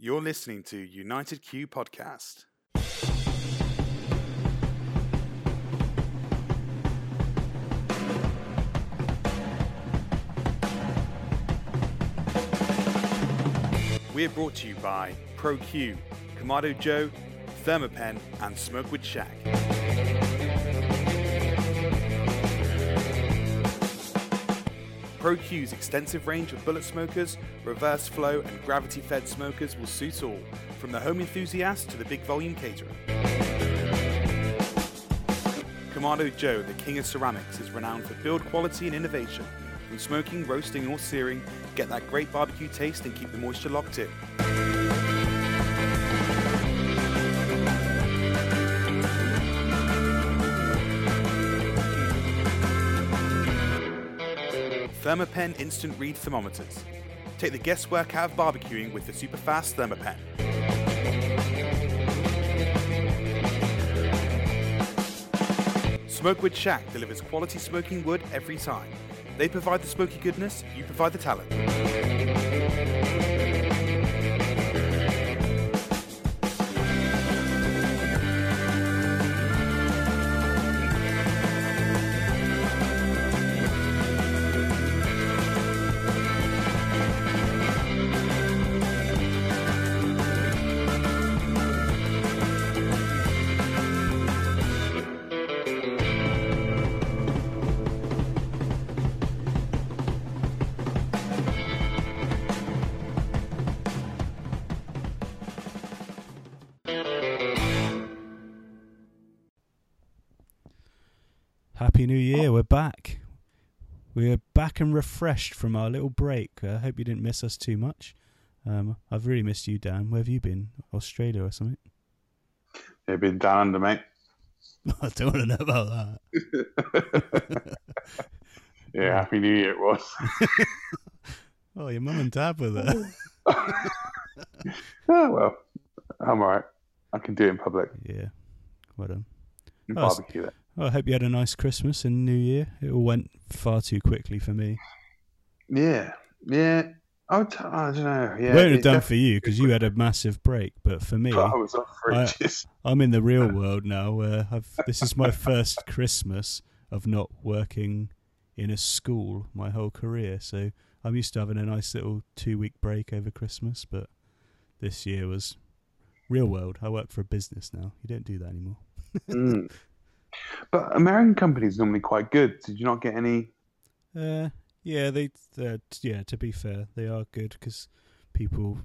You're listening to United Q Podcast. We're brought to you by ProQ, Kamado Joe, Thermapen, and Smokewood Shack. ProQ's extensive range of bullet smokers, reverse flow, and gravity fed smokers will suit all, from the home enthusiast to the big volume caterer. Kamado Joe, the king of ceramics, is renowned for build quality and innovation. From smoking, roasting, or searing, get that great barbecue taste and keep the moisture locked in. Thermapen Instant Read Thermometers. Take the guesswork out of barbecuing with the super fast Thermapen. Smokewood Shack delivers quality smoking wood every time. They provide the smoky goodness, you provide the talent. Back and refreshed from our little break. I hope you didn't miss us too much. Um, I've really missed you, Dan. Where have you been? Australia or something? They've been down under, mate. I don't want to know about that. Yeah, Happy New Year it was. Oh, your mum and dad were there. oh, well, I'm all right. I can do it in public. yeah, well done. Oh, Barbecue there. I hope you had a nice Christmas and New Year. It all went far too quickly for me. Yeah, yeah. I, would, I don't know. Yeah, won't have done for you because you had a massive break, but for me, I was off for I- ages. I'm in the real world now where I've, this is my first Christmas of not working in a school my whole career. So I'm used to having a nice little two week break over Christmas, but this year was real world. I work for a business now. You don't do that anymore. Mm. But American companies are normally quite good. Did you not get any? Uh, yeah, they, uh, t- yeah. To be fair, they are good because people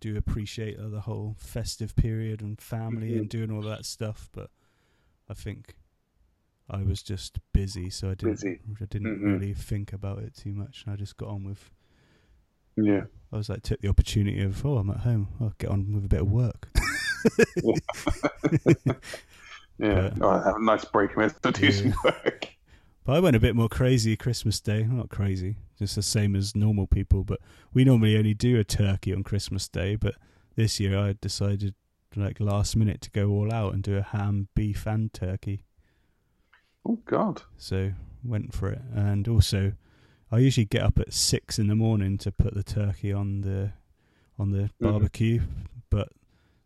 do appreciate uh, the whole festive period and family and doing all that stuff. But I think I was just busy, so I didn't. Busy. I didn't Mhm. really think about it too much. I just got on with. Yeah. I was like, took the opportunity of, oh, I'm at home. I'll get on with a bit of work. Yeah. But- oh, have a nice break and to do Yeah. some work. But I went a bit more crazy Christmas Day. Not crazy, just the same as normal people. But we normally only do a turkey on Christmas Day. But this year I decided, like last minute, to go all out and do a ham, beef, and turkey. Oh God. So went for it. And also, I usually get up at six in the morning to put the turkey on the on the Mhm. barbecue. But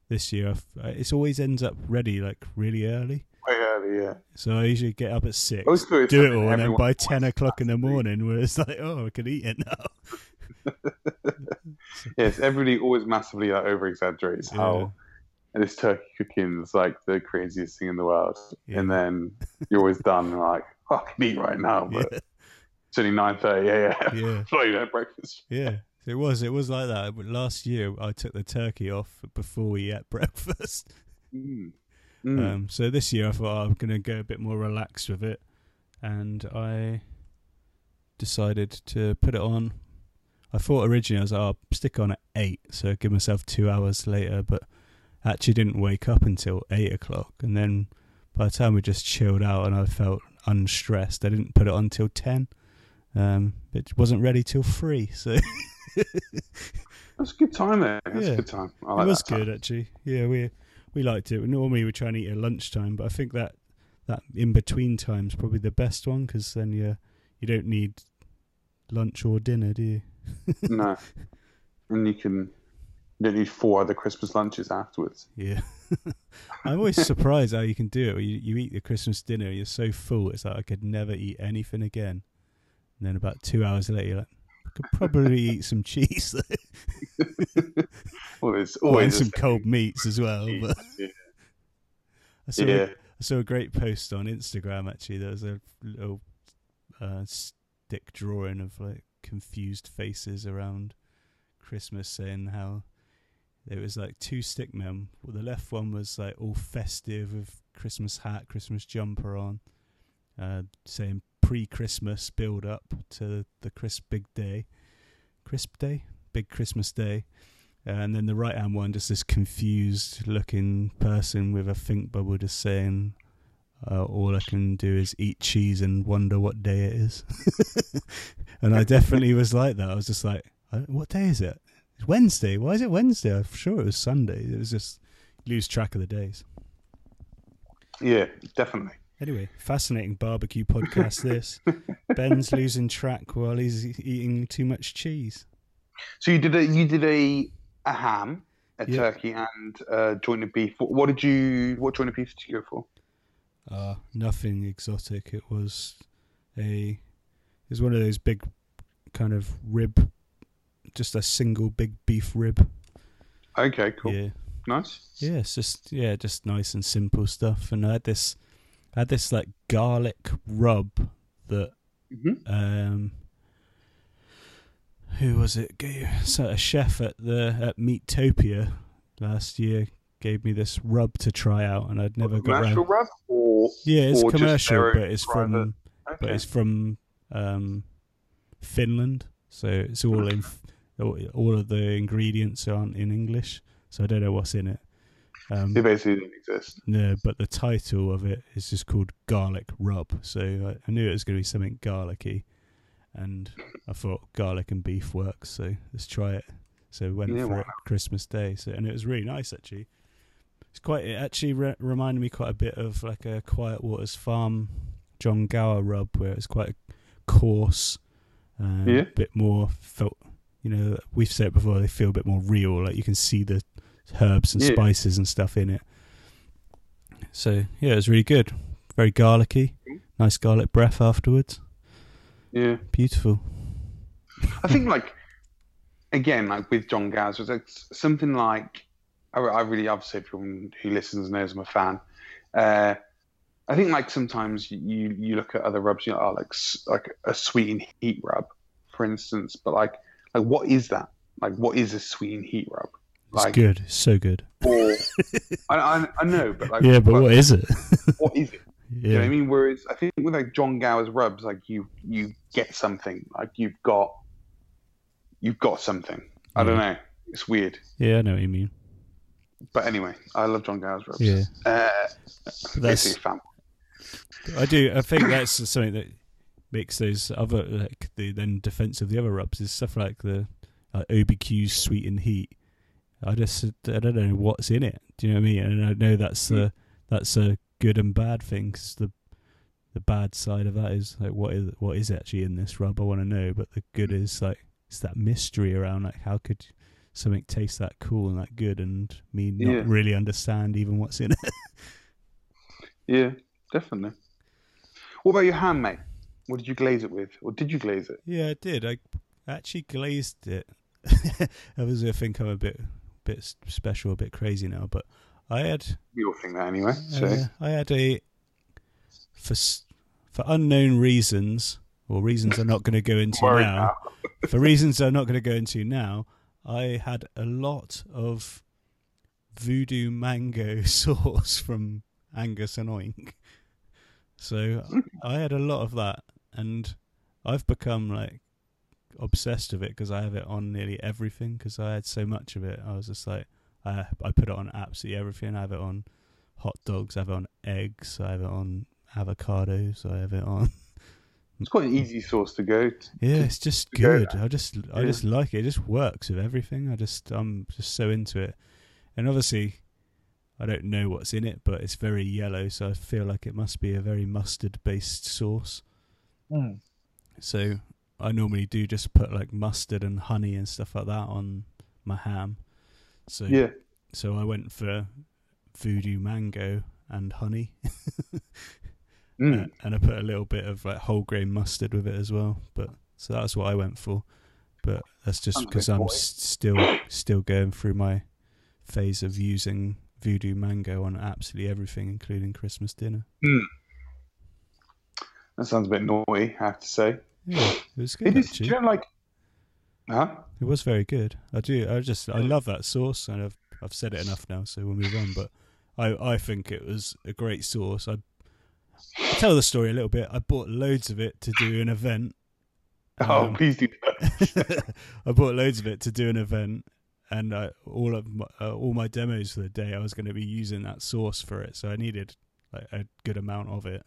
this year, I've, uh, it always ends up ready like really early. Way early, yeah. So I usually get up at six, it's do it all, and then by ten o'clock in the morning, where it's like, oh, I can eat it now. Yes, everybody always massively like, over exaggerates Yeah. how this turkey cooking is like the craziest thing in the world. Yeah. And then you're always done and like, oh, I can eat right now, but Yeah, it's only nine thirty. Yeah, yeah. yeah, even had breakfast. yeah. It was, it was like that. Last year, I took the turkey off before we ate breakfast. Mm. Mm. Um, so this year, I thought oh, I'm going to go a bit more relaxed with it, and I decided to put it on. I thought originally I was like, oh, I'll stick on at eight, so give myself two hours later, but actually didn't wake up until eight o'clock, and then by the time we just chilled out and I felt unstressed, I didn't put it on till ten. Um, it wasn't ready till three, so That's a good time there. That's Yeah. a good time. I it was time. good actually. Yeah, we we liked it. Normally we try and eat at lunchtime, but I think that that in between time's probably the best one because then you you don't need lunch or dinner, do you? no. And you can You don't need four other Christmas lunches afterwards. Yeah. I'm always surprised how you can do it. You, you eat the Christmas dinner, you're so full, it's like I could never eat anything again. And then about two hours later, you're like, could probably eat some cheese. Well, there's and always some cold meats as well. cheese. But Yeah. I saw, yeah. a, I saw a great post on Instagram actually. There was a little uh, stick drawing of like confused faces around Christmas, saying how there was like two stick men. Well, the left one was like all festive with Christmas hat, Christmas jumper on, uh, saying pre-Christmas build up to the crisp big day, crisp day, big Christmas day. Uh, and then the right hand one, just this confused looking person with a think bubble just saying, uh, All I can do is eat cheese and wonder what day it is. and I definitely was like that. I was just like, "Uh, What day is it? It's Wednesday. Why is it Wednesday? I'm sure it was Sunday. It was just lose track of the days. Yeah, definitely. Anyway, fascinating barbecue podcast. This Ben's losing track while he's eating too much cheese. So you did a you did a a ham, a Yeah. turkey, and uh, joint of beef. What, what did you? What joint of beef did you go for? Uh, nothing exotic. It was a. It was one of those big, kind of rib, just a single big beef rib. Okay, cool, Yeah, nice. yeah. It's just yeah, just nice and simple stuff. And I had this, I had this like garlic rub that hmm um. Who was it? So a chef at the at Meatopia last year gave me this rub to try out, and I'd never got commercial round. rub or Yeah, it's commercial, but it's private- from but it's from um, Finland, so it's all in all of the ingredients aren't in English, so I don't know what's in it. Um, They basically didn't exist. no, but the title of it is just called garlic rub, so I, I knew it was going to be something garlicky, and I thought garlic and beef works, so let's try it. So we went Yeah, for why it Christmas Day, so and it was really nice actually. It's quite. It actually re- reminded me quite a bit of like a Quiet Waters Farm John Gower rub, where it's quite a coarse, uh, Yeah. a bit more felt. You know, we've said it before. They feel a bit more real. Like you can see the herbs and Yeah. spices and stuff in it. So yeah, it was really good. Very garlicky. Nice garlic breath afterwards. Yeah, Beautiful. I think like again, like with John Gaz, was like something like I, I really obviously everyone who listens knows I'm a fan. Uh, I think like sometimes you you look at other rubs, you know, oh, like like a sweet and heat rub, for instance. But like like what is that? Like what is a sweet and heat rub? It's Like good. So good. or I, I I know, but like yeah, but what is it? what is it? You know yeah. what I mean? Whereas I think with like John Gower's rubs, like you you get something, like you've got you've got something. I don't know. It's weird, Yeah, I know what you mean. but anyway, I love John Gower's rubs. Yeah. uh, That's- fan. I do. I think that's something that makes those other like the then defense of the other rubs is stuff like the uh, OBQ's sweet and heat. I just I don't know what's in it. Do you know what I mean? And I know that's hmm. the that's a good and bad thing. 'cause the the bad side of that is like what is what is actually in this rub? I want to know. But the good hmm. is like it's that mystery around like how could something taste that cool and that good and me not Yeah. really understand even what's in it. Yeah, definitely. What about your hand, mate? What did you glaze it with, or did you glaze it? Yeah, I did. I actually glazed it. I was I think I'm a bit bit special, a bit crazy now, but I had all think that anyway. So uh, I had a for for unknown reasons or reasons I'm not going to go into Worried now. for reasons I'm not going to go into now, I had a lot of voodoo mango sauce from Angus and Oink. So I had a lot of that, and I've become like obsessed with it because I have it on nearly everything. Because I had so much of it, I was just like, I I put it on absolutely everything. I have it on hot dogs. I have it on eggs. I have it on avocados. I have it on. it's quite an easy sauce to go. To. Yeah, it's just to go good. I just I Yeah. just like it. It just works with everything. I just I'm just so into it. And obviously I don't know what's in it, but it's very yellow, so I feel like it must be a very mustard based sauce. Hmm. So I normally do just put like mustard and honey and stuff like that on my ham. So Yeah. so I went for voodoo mango and honey, Mm. uh, and I put a little bit of like whole grain mustard with it as well. But so that's what I went for. But that's just because I'm s- still still going through my phase of using voodoo mango on absolutely everything, including Christmas dinner. That sounds a bit naughty, I have to say. Yeah, it was good It is, you know, like, huh? It was very good. I do. I just. I love that sauce, and I've I've said it enough now, so we'll move on. But I I think it was a great sauce. I I'll tell the story a little bit. I bought loads of it to do an event. oh, Um, please do that. I bought loads of it to do an event, and I, all of my, uh, all my demos for the day, I was going to be using that sauce for it, so I needed like a good amount of it.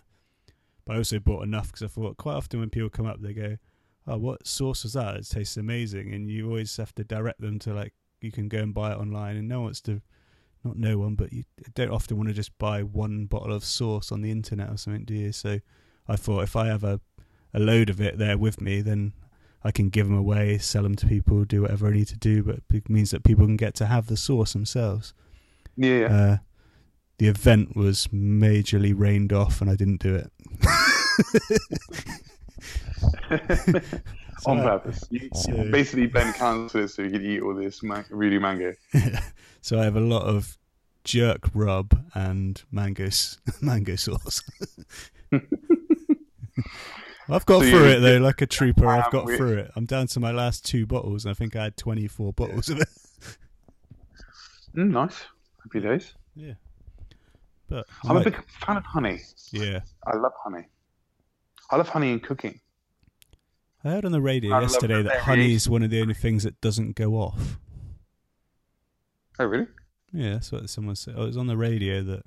But I also bought enough because I thought quite often when people come up, they go, "Oh, what sauce was that? It tastes amazing," and you always have to direct them to like you can go and buy it online, and no one wants to. Not no one, but you don't often want to just buy one bottle of sauce on the internet or something, do you? So I thought if I have a, a load of it there with me, then I can give them away, sell them to people, do whatever I need to do. But it means that people can get to have the sauce themselves. Yeah. Uh, the event was majorly rained off, and I didn't do it. On So- purpose. You, so- basically, Ben cancelled it so you could eat all this ma- voodoo mango. so I have a lot of jerk rub and mango s- mango sauce. I've got So through it though, like a trooper. I've got we- through it. I'm down to my last two bottles, and I think I had 24 bottles of it. Mm, nice. Happy days. Yeah, but I'm a big fan of honey. yeah. I love honey. I love honey in cooking. I heard on the radio I yesterday that honey is one of the only things that doesn't go off. Oh, really? Yeah, that's what someone said. Oh, it was on the radio that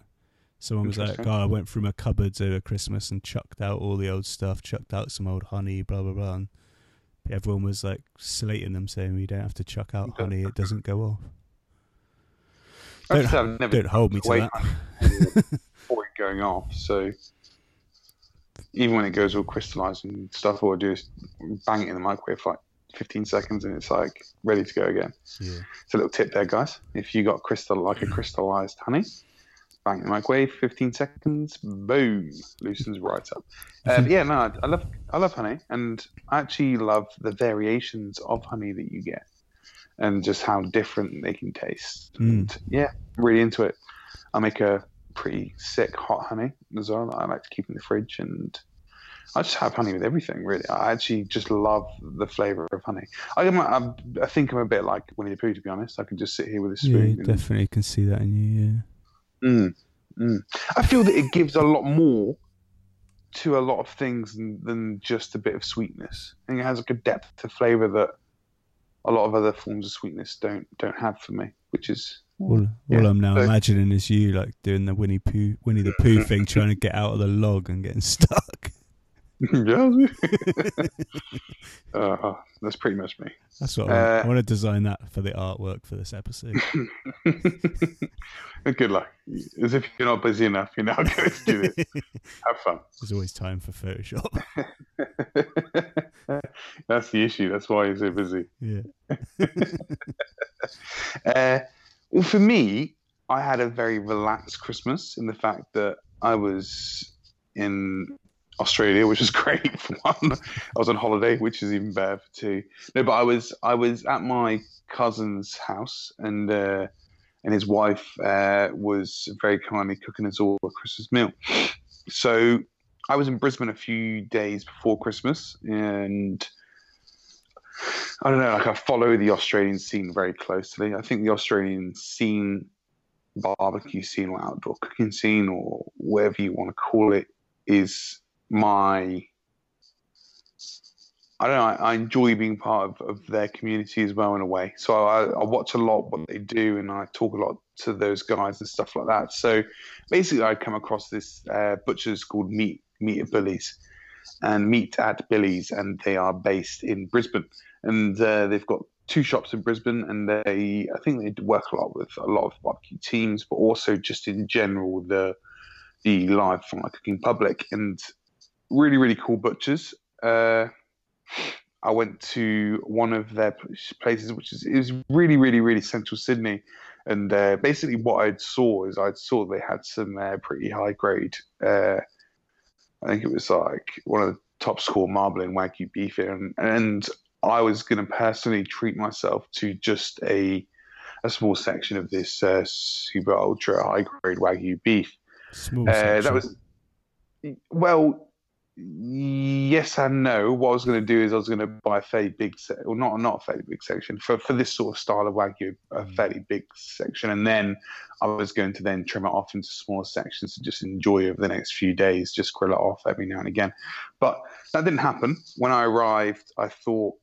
someone was like, Interesting. "Oh, I went through my cupboards over Christmas and chucked out all the old stuff, chucked out some old honey, blah blah blah." And everyone was like slating them, saying, "We don't have to chuck out honey; it doesn't go off." Don't- I've never Don't hold me to that. before it going off. So even when it goes all crystallized and stuff, all I do is bang it in the microwave for like 15 seconds and it's like ready to go again. Yeah, It's a little tip there, guys. If you got crystal like a crystallized honey, bang it in the microwave, 15 seconds, boom, loosens right up. Um, yeah, no, I, I love I love honey, and I actually love the variations of honey that you get, and just how different they can taste. Mm. And yeah, really into it. I make a pretty sick hot honey as well. that I like to keep in the fridge, and I just have honey with everything. Really, I actually just love the flavor of honey. I, I'm, I think I'm a bit like Winnie the Pooh, to be honest. I can just sit here with a yeah, spoon. you and- definitely can see that in you. Mm, mm. I feel that it gives a lot more to a lot of things than, than just a bit of sweetness. I think it has like a depth to flavour that a lot of other forms of sweetness don't don't have for me, which is Yeah. All, all Yeah, I'm now so- imagining is you like doing the Winnie Pooh, Winnie the Pooh thing, trying to get out of the log and getting stuck. yeah. uh, that's pretty much me. That's what I, want. Uh, I want to design that for the artwork for this episode. Good luck. As if you're not busy enough, you're now going to do this. Have fun. There's always time for Photoshop. That's the issue. That's why you're so busy. yeah. Uh, well, for me, I had a very relaxed Christmas in the fact that I was in Australia, which was great for one. I was on holiday, which is even better for two. No, but I was I was at my cousin's house, and uh, and his wife uh, was very kindly cooking us all a Christmas meal. So I was in Brisbane a few days before Christmas, and I don't know, like I follow the Australian scene very closely. I think the Australian scene, barbecue scene or outdoor cooking scene or whatever you want to call it, is my. I don't know. I, I enjoy being part of, of their community as well in a way. So I, I watch a lot what they do, and I talk a lot to those guys and stuff like that. So basically, I come across this uh, butcher's called Meat Meat at Billy's, and Meat at Billy's, and they are based in Brisbane and uh, they've got two shops in Brisbane, and they I think they work a lot with a lot of barbecue teams, but also just in general the the live fire cooking public, and really really cool butchers. Uh, I went to one of their places, which is it was really, really, really central Sydney. And uh, basically, what I saw is I saw they had some uh, pretty high grade. Uh, I think it was like one of the top score marbling wagyu beef, and, and I was going to personally treat myself to just a a small section of this uh, super ultra high grade wagyu beef. Uh, that was well, yes and no. What I was going to do is I was going to buy a fairly big, se- or not not a fairly big section for for this sort of style of wagyu, a Mm. fairly big section, and then I was going to then trim it off into smaller sections to just enjoy over the next few days, just grill it off every now and again. But that didn't happen. When I arrived, I thought,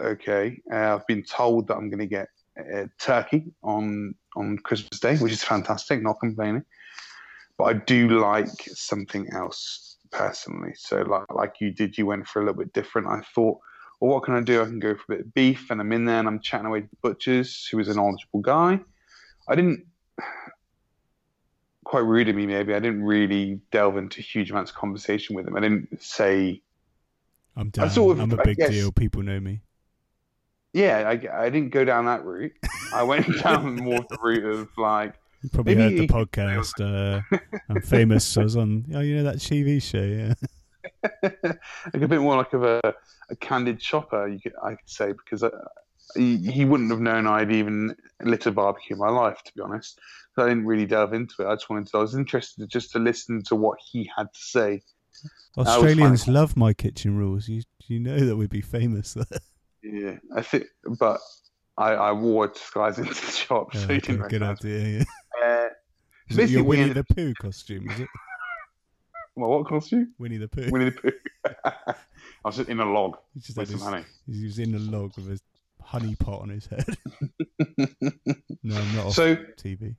okay, uh, I've been told that I'm going to get uh, turkey on on Christmas Day, which is fantastic. Not complaining but I do like something else personally. So like like you did, you went for a little bit different. I thought, well, what can I do? I can go for a bit of beef, and I'm in there and I'm chatting away to the butchers, who was a knowledgeable guy. I didn't quite rude of me, maybe. I didn't really delve into huge amounts of conversation with him. I didn't say, I'm down. sort of- I'm a I big guess- deal. People know me. yeah, I, I didn't go down that route. I went down more the route of like, probably Maybe heard the he- podcast. Uh, I'm famous. so I was on. Oh, you know that TV show? Yeah. like a bit more like of a, a candid shopper, you could, I could say, because I, he, he wouldn't have known I'd even lit a barbecue in my life, to be honest. So I didn't really delve into it. I just wanted to, I was interested just to listen to what he had to say. Australians love my kitchen rules. You you know that we'd be famous there. Yeah, I think, but I, I wore a disguise into the shop, so okay, didn't good idea. Yeah. Is it your Winnie the Pooh costume? Is it well, what costume? Winnie the Pooh? Winnie the Pooh. I was just in a log He just with some his, honey. he was in a log with a honey pot on his head. no, I'm not off so TV.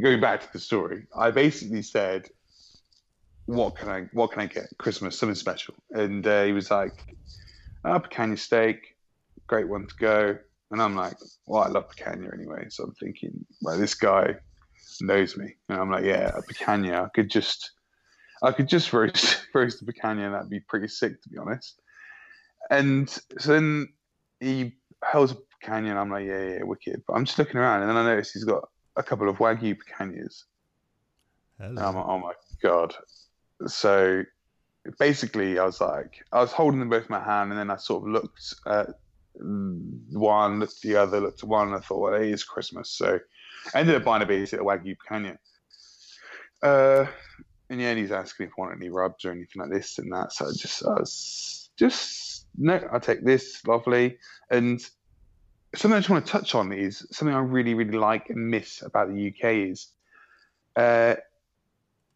going back to the story, I basically said, "What can I? What can I get? Christmas, something special." And uh, he was like, "Ah, picanha steak, great one to go." And I'm like, "Well, I love picanha anyway." So I'm thinking, "Well, this guy knows me," and I'm like, "Yeah, a picanha. I could just, I could just roast roast a picanha, and that'd be pretty sick, to be honest." And so then he holds a picanha, and I'm like, "Yeah, yeah, wicked." But I'm just looking around, and then I notice he's got a couple of wagyu picanhas. And I'm like, oh my god. So basically, I was like, I was holding them both in my hand, and then I sort of looked at one, looked at the other, looked at one, and I thought, well, it is Christmas. So I ended up buying a basic Wagyu Picanha. Uh, and yeah, he's asking if I want any rubs or anything like this and that. So I just, I was just, no, I'll take this, lovely. And something I just want to touch on is something I really, really like and miss about the UK is uh,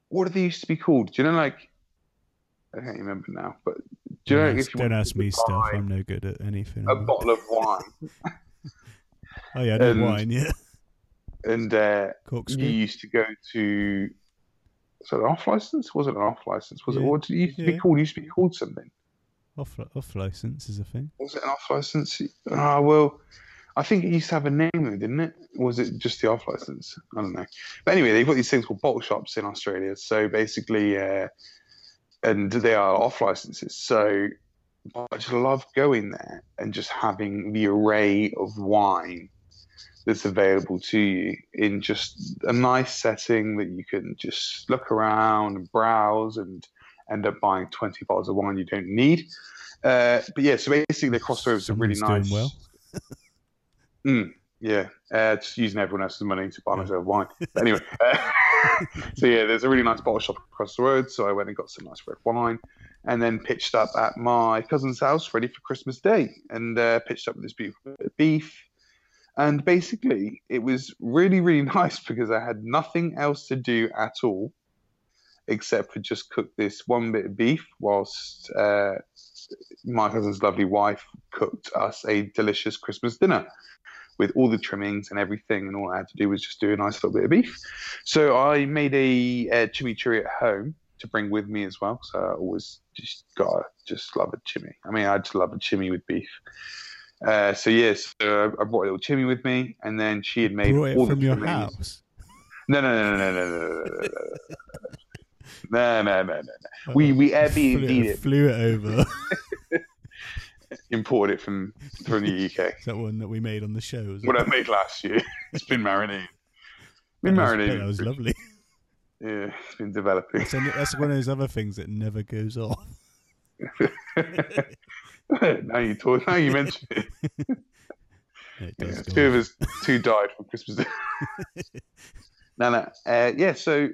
what do they used to be called? Do you know, like, I can't remember now, but do you know don't if ask, don't ask me stuff. I'm no good at anything. a bottle of wine oh yeah, and- wine. Yeah, and uh, you used to go to was it off license? Was it an off license? Was it Yeah, what did it used to be called? It used to be called something. Off off license is a thing. Was it an off license? Ah, well, I think it used to have a name, didn't it? Or was it just the off license? I don't know. But anyway, they've got these things called bottle shops in Australia. So basically, uh, and they are off licenses. So I just love going there and just having the array of wine that's available to you in just a nice setting that you can just look around and browse and end up buying 20 bottles of wine you don't need. Uh, but yeah, so basically the crossroads are really nice. well. Mm, yeah, uh, just using everyone else's money to buy myself wine. But anyway, uh, so yeah, there's a really nice bottle shop across the road. So I went and got some nice red wine, and then pitched up at my cousin's house ready for Christmas Day, and uh, pitched up with this beautiful beef. And basically, it was really, really nice because I had nothing else to do at all except for just cook this one bit of beef whilst uh, my cousin's lovely wife cooked us a delicious Christmas dinner with all the trimmings and everything, and all I had to do was just do a nice little bit of beef. So I made a, uh chimichurri at home to bring with me as well. So I always just got just love a chimmy. I mean, I just love a chimmy with beef. Uh, so yes, so I brought a little chimmy with me, and then she had made Brought it all from the your trimmings. house. No, no, no, no, no, no, no, no, no, no, no, no, no, no. We we flew, Airbnb it. flew it over. Imported it from from the UK. Is that one that we made on the show? Was it? What I made last year. It's been marinating. Been That marinated. That was lovely. Yeah, it's been developing. That's, that's one of those other things that never goes off. now you talk. Now you mention it. It Yeah, two of us, two died from Christmas no, no. Uh, yeah, so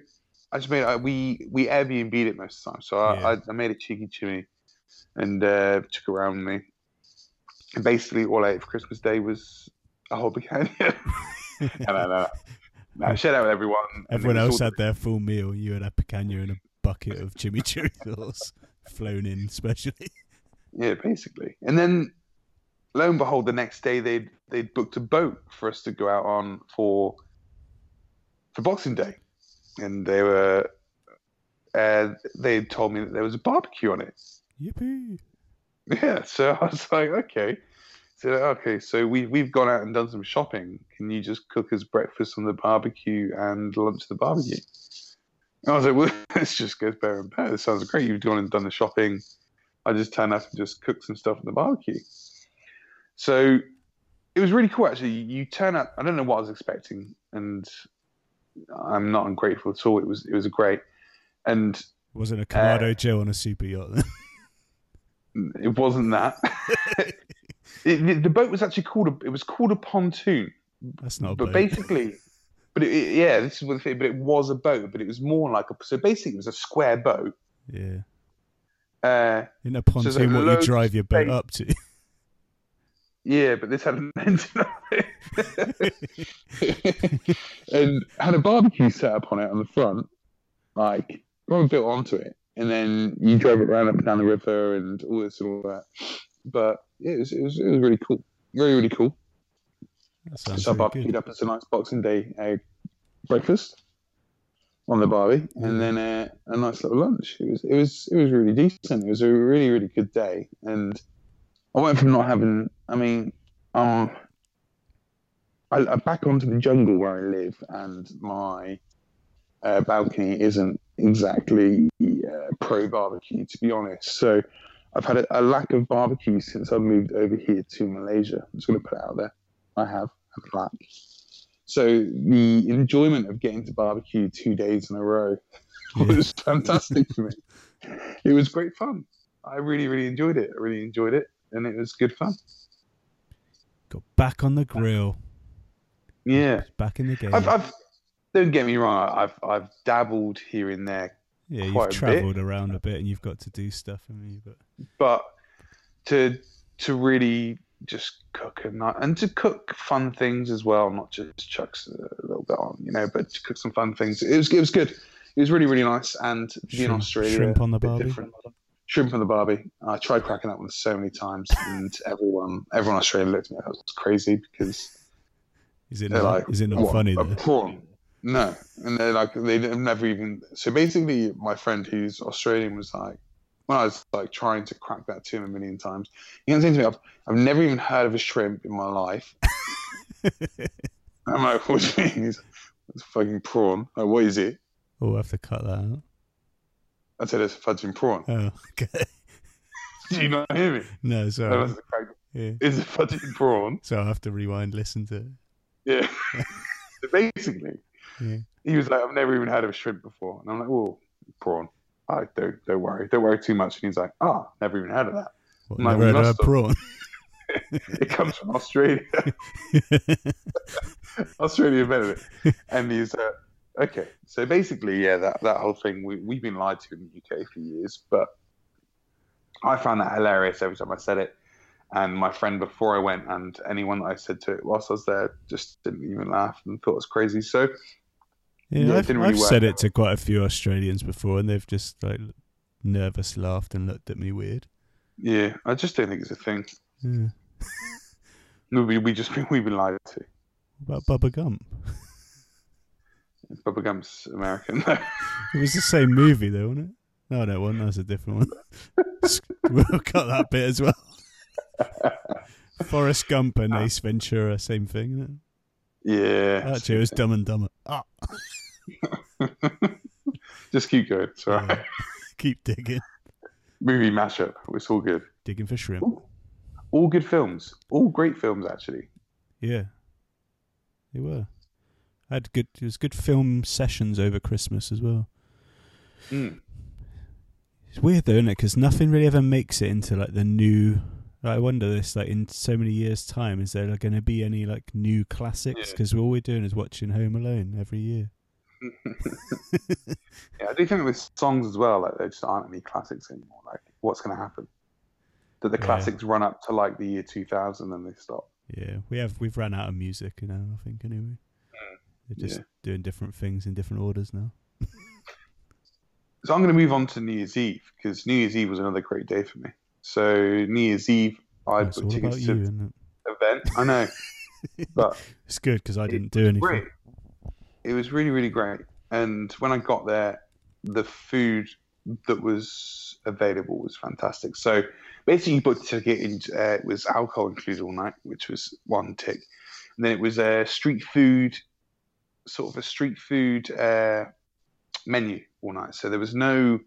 I just made uh, we we Airbnb'd it most of the time. So I, Yeah. I, I made a cheeky chimmy and uh, took around with me. And basically, all I ate for Christmas Day was a whole picanha. no, no, no. no shout out to everyone. Everyone else had their full meal. You had a picanha and a bucket of chimichurri sauce flown in specially. Yeah, basically. And then, lo and behold, the next day they'd they'd booked a boat for us to go out on for for Boxing Day, and they were uh, they told me that there was a barbecue on it. Yippee! Yeah, so I was like, okay. So okay, so we we've gone out and done some shopping. Can you just cook us breakfast on the barbecue and lunch at the barbecue? And I was like, well, this just gets better and better. This sounds great. You've gone and done the shopping. I just turn up and just cook some stuff on the barbecue. So it was really cool actually. You turn up. I don't know what I was expecting, and I'm not ungrateful at all. It was it was great, and Wasn't a Uh, Joe on a super yacht then? It wasn't that. it, the boat was actually called a. It was called a pontoon, That's not a but boat. basically, but it, yeah, this is what the thing. But it was a boat, but it was more like a. So basically, it was a square boat. Yeah. Uh, In a pontoon, like, what you drive your boat up to. yeah, but this had an engine on it, and had a barbecue set up on it on the front, like rather built onto it, and then you drove it around up and down the river and all this and all that. But yeah, it was it was, it was really cool, really really cool. So I barbecued up as a nice Boxing Day uh, breakfast on the barbie, and then uh, a nice little lunch. It was it was it was really decent. It was a really really good day, and I went from not having. I mean, um, I, I'm back onto the jungle where I live, and my uh, balcony isn't exactly uh, pro barbecue, to be honest. So. I've had a, a lack of barbecue since I moved over here to Malaysia. I'm just going to put it out there. I have a lack. So the enjoyment of getting to barbecue two days in a row Yeah. was fantastic for me. It was great fun. I really, really enjoyed it. I really enjoyed it, and it was good fun. Got back on the grill. Yeah, Back in the game. I've, I've don't get me wrong. I've I've dabbled here and there, yeah, you've quite a bit. travelled around a bit and you've got to do stuff. I mean, but but to to really just cook and not, and to cook fun things as well, not just chucks a little bit on, you know, but to cook some fun things. It was it was good. It was really really nice, and be in Shrimp- Australia, shrimp on the barbie? Shrimp on the barbie. I tried cracking that one so many times, and everyone everyone in Australia looked at me I was crazy because is it not, like, is it not "What, funny a though? prawn? No, and they're like they've never even. So basically, my friend who's Australian was like, when I was like trying to crack that to him a million times, he kept saying to me, "I've, I've never even heard of a shrimp in my life." I'm like, "What do you mean?" He's like, it's fucking prawn. Like, what is it? Oh, we'll have to cut that out. I said, "It's a fudging prawn." Oh, okay. Do you not hear me? No, I sorry. like, Yeah. It's a fudging prawn. So I'll have to rewind, listen to it. Yeah. so basically, Yeah. he was like, I've never even heard of a shrimp before. And I'm like, well, prawn. I don't, don't worry. Don't worry too much. And he's like, ah, never even heard of that. What, No, never heard of prawn. It comes from Australia. Australia invented it. And he's, uh, okay. So basically, yeah, that, that whole thing, we, we've been lied to in the UK for years. But I found that hilarious every time I said it. And my friend before I went, and anyone that I said to it whilst I was there, just didn't even laugh and thought it was crazy. So Yeah, Yeah, I've, really I've said it to quite a few Australians before, and they've just like nervous laughed and looked at me weird. yeah, I just don't think it's a thing. Yeah. No, we we just we've been lied to. What about Bubba Gump? Bubba Gump's American. It was the same movie though, wasn't it? No, no, it wasn't. That was a different one. we'll cut that bit as well. Forrest Gump and Ace Ventura, same thing, isn't yeah. Actually, it was Dumb and Dumber. Ah, just keep going. It's all right. yeah. Keep digging. Movie mashup. It's all good. Digging for shrimp. all good films, all great films actually. Yeah, they were. I had good. It was good film sessions over Christmas as well. Mm. It's weird though, isn't it? Because nothing really ever makes it into like the new. I wonder this, like in so many years' time, is there like, going to be any like new classics? Yeah. Because all we're doing is watching Home Alone every year. yeah, I do think with songs as well, like there just aren't any classics anymore. Like, what's going to happen? That the Yeah. classics run up to like the year 2000 and they stop. Yeah, we have we've run out of music you know. I think anyway. Mm, They're just Yeah. doing different things in different orders now. So I'm going to move on to New Year's Eve because New Year's Eve was another great day for me. So New Year's Eve, I It's booked tickets to the event. I know, but It's good because I didn't do anything. great. It was really, really great. And when I got there, the food that was available was fantastic. So basically, you booked a ticket, and uh, it was alcohol included all night, which was one tick. And then it was a street food, sort of a street food uh, menu all night. So there was no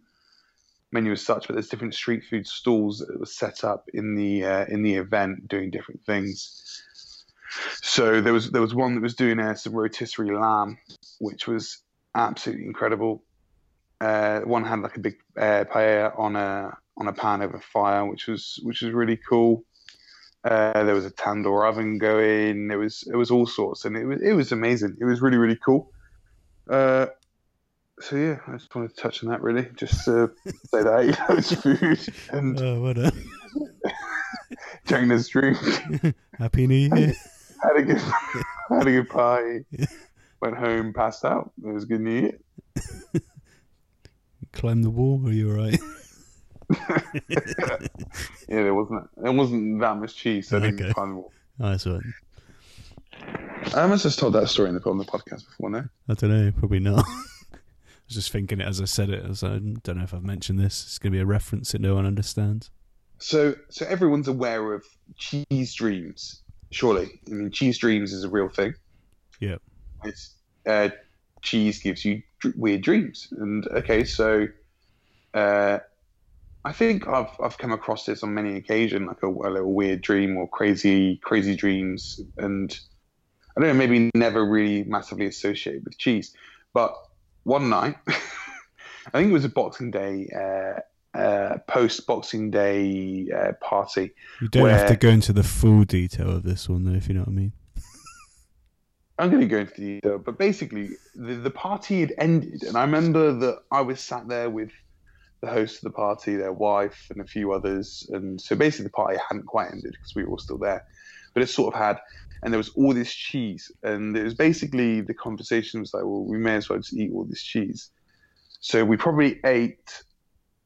menu as such, but there's different street food stalls that were set up in the uh, in the event doing different things. So there was there was one that was doing uh, some rotisserie lamb, which was absolutely incredible. Uh, one had like a big uh, paella on a on a pan over fire, which was which was really cool. Uh, there was a tandoor oven going. There was it was all sorts, and it was it was amazing. It was really really cool. Uh, so yeah, I just wanted to touch on that really, just to say that I ate loads of food and Oh, what a drank this drink. happy New Year! had a good had a good party. Went home, passed out. It was a good New Year. Climb the wall. Are you alright? Yeah, there wasn't there wasn't that much cheese, so I didn't Okay. climb the wall. Nice one. I must have told that story in the, on the podcast before, no? I don't know. Probably not. I was just thinking it as I said it. As I don't know if I've mentioned this. It's going to be a reference that no one understands. So so everyone's aware of cheese dreams, surely. I mean, cheese dreams is a real thing. Yeah. It's uh, cheese gives you weird dreams, and okay, so uh, I think I've I've come across this on many occasions, like a, a little weird dream or crazy crazy dreams, and I don't know, maybe never really massively associated with cheese, but one night, I think it was a Boxing Day. Uh, uh, post Boxing Day uh, party. You don't have to go into the full detail of this one, though, if you know what I mean. I'm going to go into the detail, but basically, the, the party had ended, and I remember that I was sat there with the host of the party, their wife, and a few others, and so basically the party hadn't quite ended because we were all still there, but it sort of had, and there was all this cheese, and it was basically the conversation was like, well, we may as well just eat all this cheese, so we probably ate.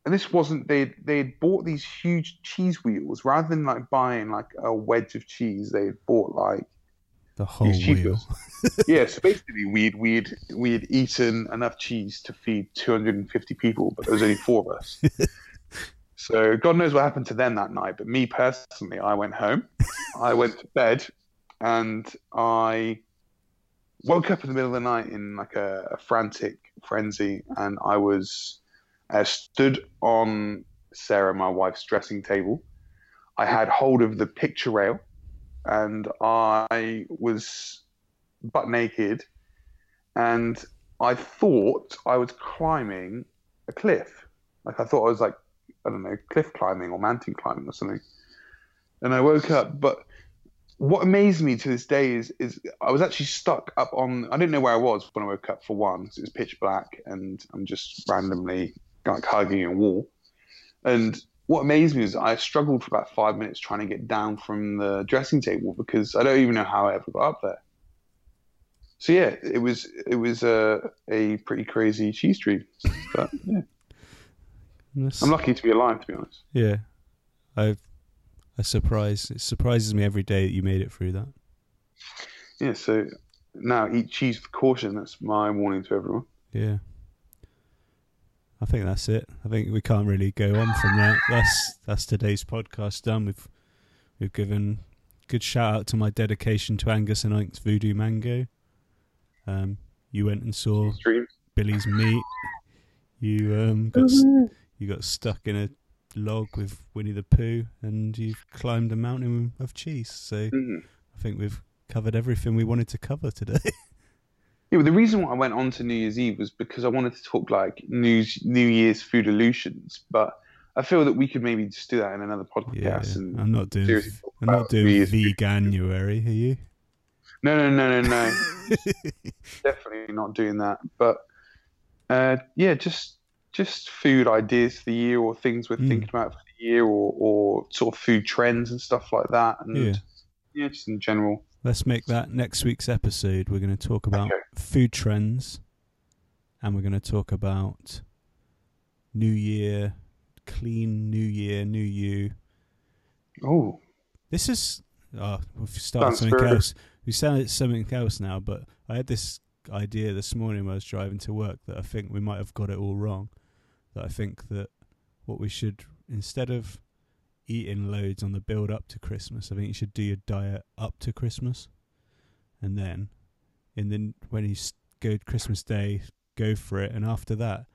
And this wasn't they they had bought these huge cheese wheels rather than like buying like a wedge of cheese they had bought like The whole These wheel. yeah, so basically we'd we'd we'd eaten enough cheese to feed 250 people, but there was only four of us. so God knows what happened to them that night. But me personally, I went home, I went to bed, and I woke up in the middle of the night in like a, a frantic frenzy, and I was uh, stood on Sarah, my wife's dressing table. I had hold of the picture rail and I was butt naked, and I thought I was climbing a cliff. Like I thought I was like I don't know cliff climbing or mountain climbing or something. And I woke up, but what amazed me to this day is is I was actually stuck up on. I didn't know where I was when I woke up for one, 'cause it was pitch black, and I'm just randomly like hugging a wall. And what amazed me is I struggled for about five minutes trying to get down from the dressing table because I don't even know how I ever got up there. So yeah, it was it was a a pretty crazy cheese dream, but yeah, That's- I'm lucky to be alive to be honest. Yeah, I, I surprise. It surprises me every day that you made it through that. Yeah, so now eat cheese with caution. That's my warning to everyone. Yeah. I think that's it. I think we can't really go on from that. That's that's today's podcast done. We've we've given good shout out to my dedication to Angus and Oink's Voodoo Mango. Um, you went and saw Cheese. Billy's Meat. You um got s- you got stuck in a log with Winnie the Pooh, and you've climbed a mountain of cheese. So Mhm. I think we've covered everything we wanted to cover today. Yeah, well, the reason why I went on to New Year's Eve was because I wanted to talk like New New Year's food illusions, but I feel that we could maybe just do that in another podcast. yeah, and I'm not doing. I'm not doing veganuary. Are you? No, no, no, no, no. Definitely not doing that. But uh, yeah, just just food ideas for the year, or things we're Mm. thinking about for the year, or or sort of food trends and stuff like that. And Yeah. yeah, just in general. Let's make that next week's episode. We're going to talk about Okay. food trends, and we're going to talk about New Year, clean New Year, New You. Oh, This is. Oh, we've started Sounds something else. We started something else now, but I had this idea this morning when I was driving to work that I think we might have got it all wrong. That I think that what we should, instead of eating loads on the build up to Christmas, I think you should do your diet up to Christmas, and then, in the when you go Christmas Day, go for it, and after that,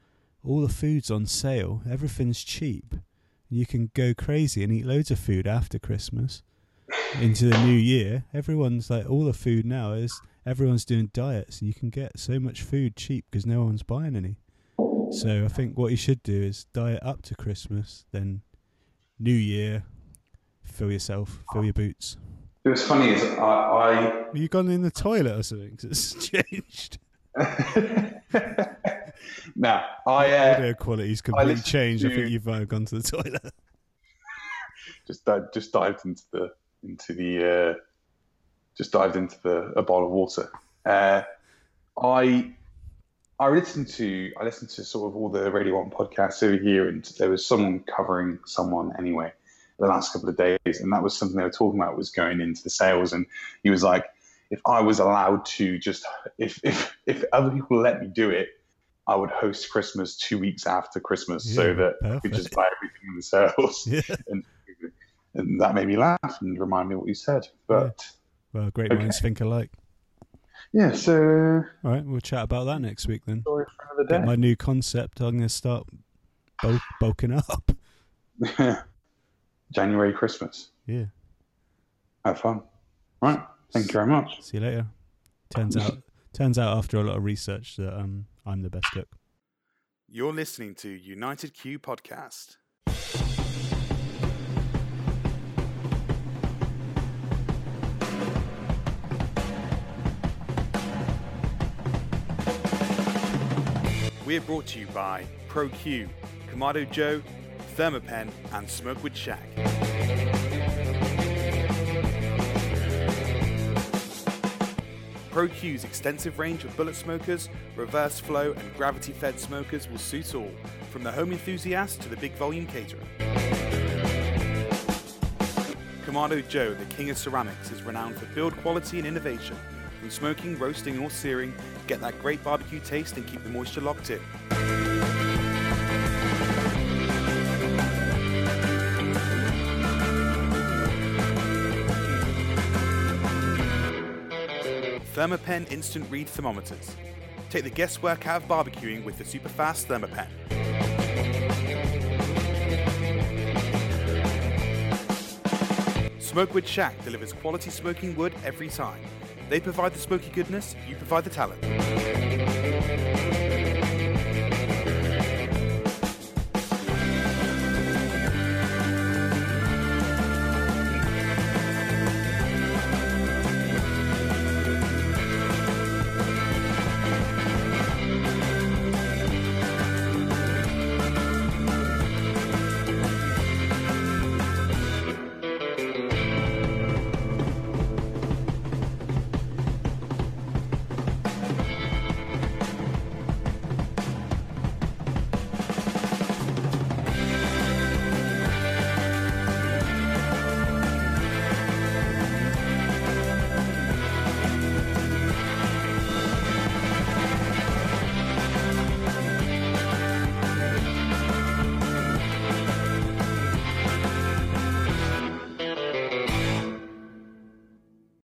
all the food's on sale, everything's cheap, and you can go crazy and eat loads of food after Christmas into the new year. Everyone's like, all the food now is everyone's doing diets, and you can get so much food cheap because no one's buying any. So I think what you should do is diet up to Christmas, then New Year, fill yourself, fill your boots. it was funny. Is I, Have you gone in the toilet or something? Cause it's changed. Now I uh, Audio quality's completely listened changed. I think you've uh, gone to the toilet. just di- just dived into the into the uh, just dived into the a bowl of water. Uh, I I listened to I listened to sort of all the Radio One podcasts over here, and there was someone covering someone anyway the last couple of days, and that was something they were talking about was going into the sales, and he was like, if I was allowed to just if if if other people let me do it. I would host Christmas two weeks after Christmas so that could just buy everything in the sales Yeah. and that made me laugh and remind me what you said. But Well, great Okay. minds think alike. Yeah, so All right, we'll chat about that next week then. story for another Get my new concept. I'm going to start bulk, bulking up. January Christmas. Yeah. Have fun. Right. Thank you very much. See you later. Turns out, turns out after a lot of research that um, I'm the best cook. You're listening to United Q Podcast. We're brought to you by ProQ, Kamado Joe, Thermapen, and Smokewood Shack. ProQ's extensive range of bullet smokers, reverse flow, and gravity fed smokers will suit all, from the home enthusiast to the big volume caterer. Kamado Joe, the king of ceramics, is renowned for build quality and innovation. From smoking, roasting, or searing, get that great barbecue taste and keep the moisture locked in. Thermapen instant read thermometers. Take the guesswork out of barbecuing with the super fast Thermapen. Smokewood Shack delivers quality smoking wood every time. They provide the smoky goodness, you provide the talent.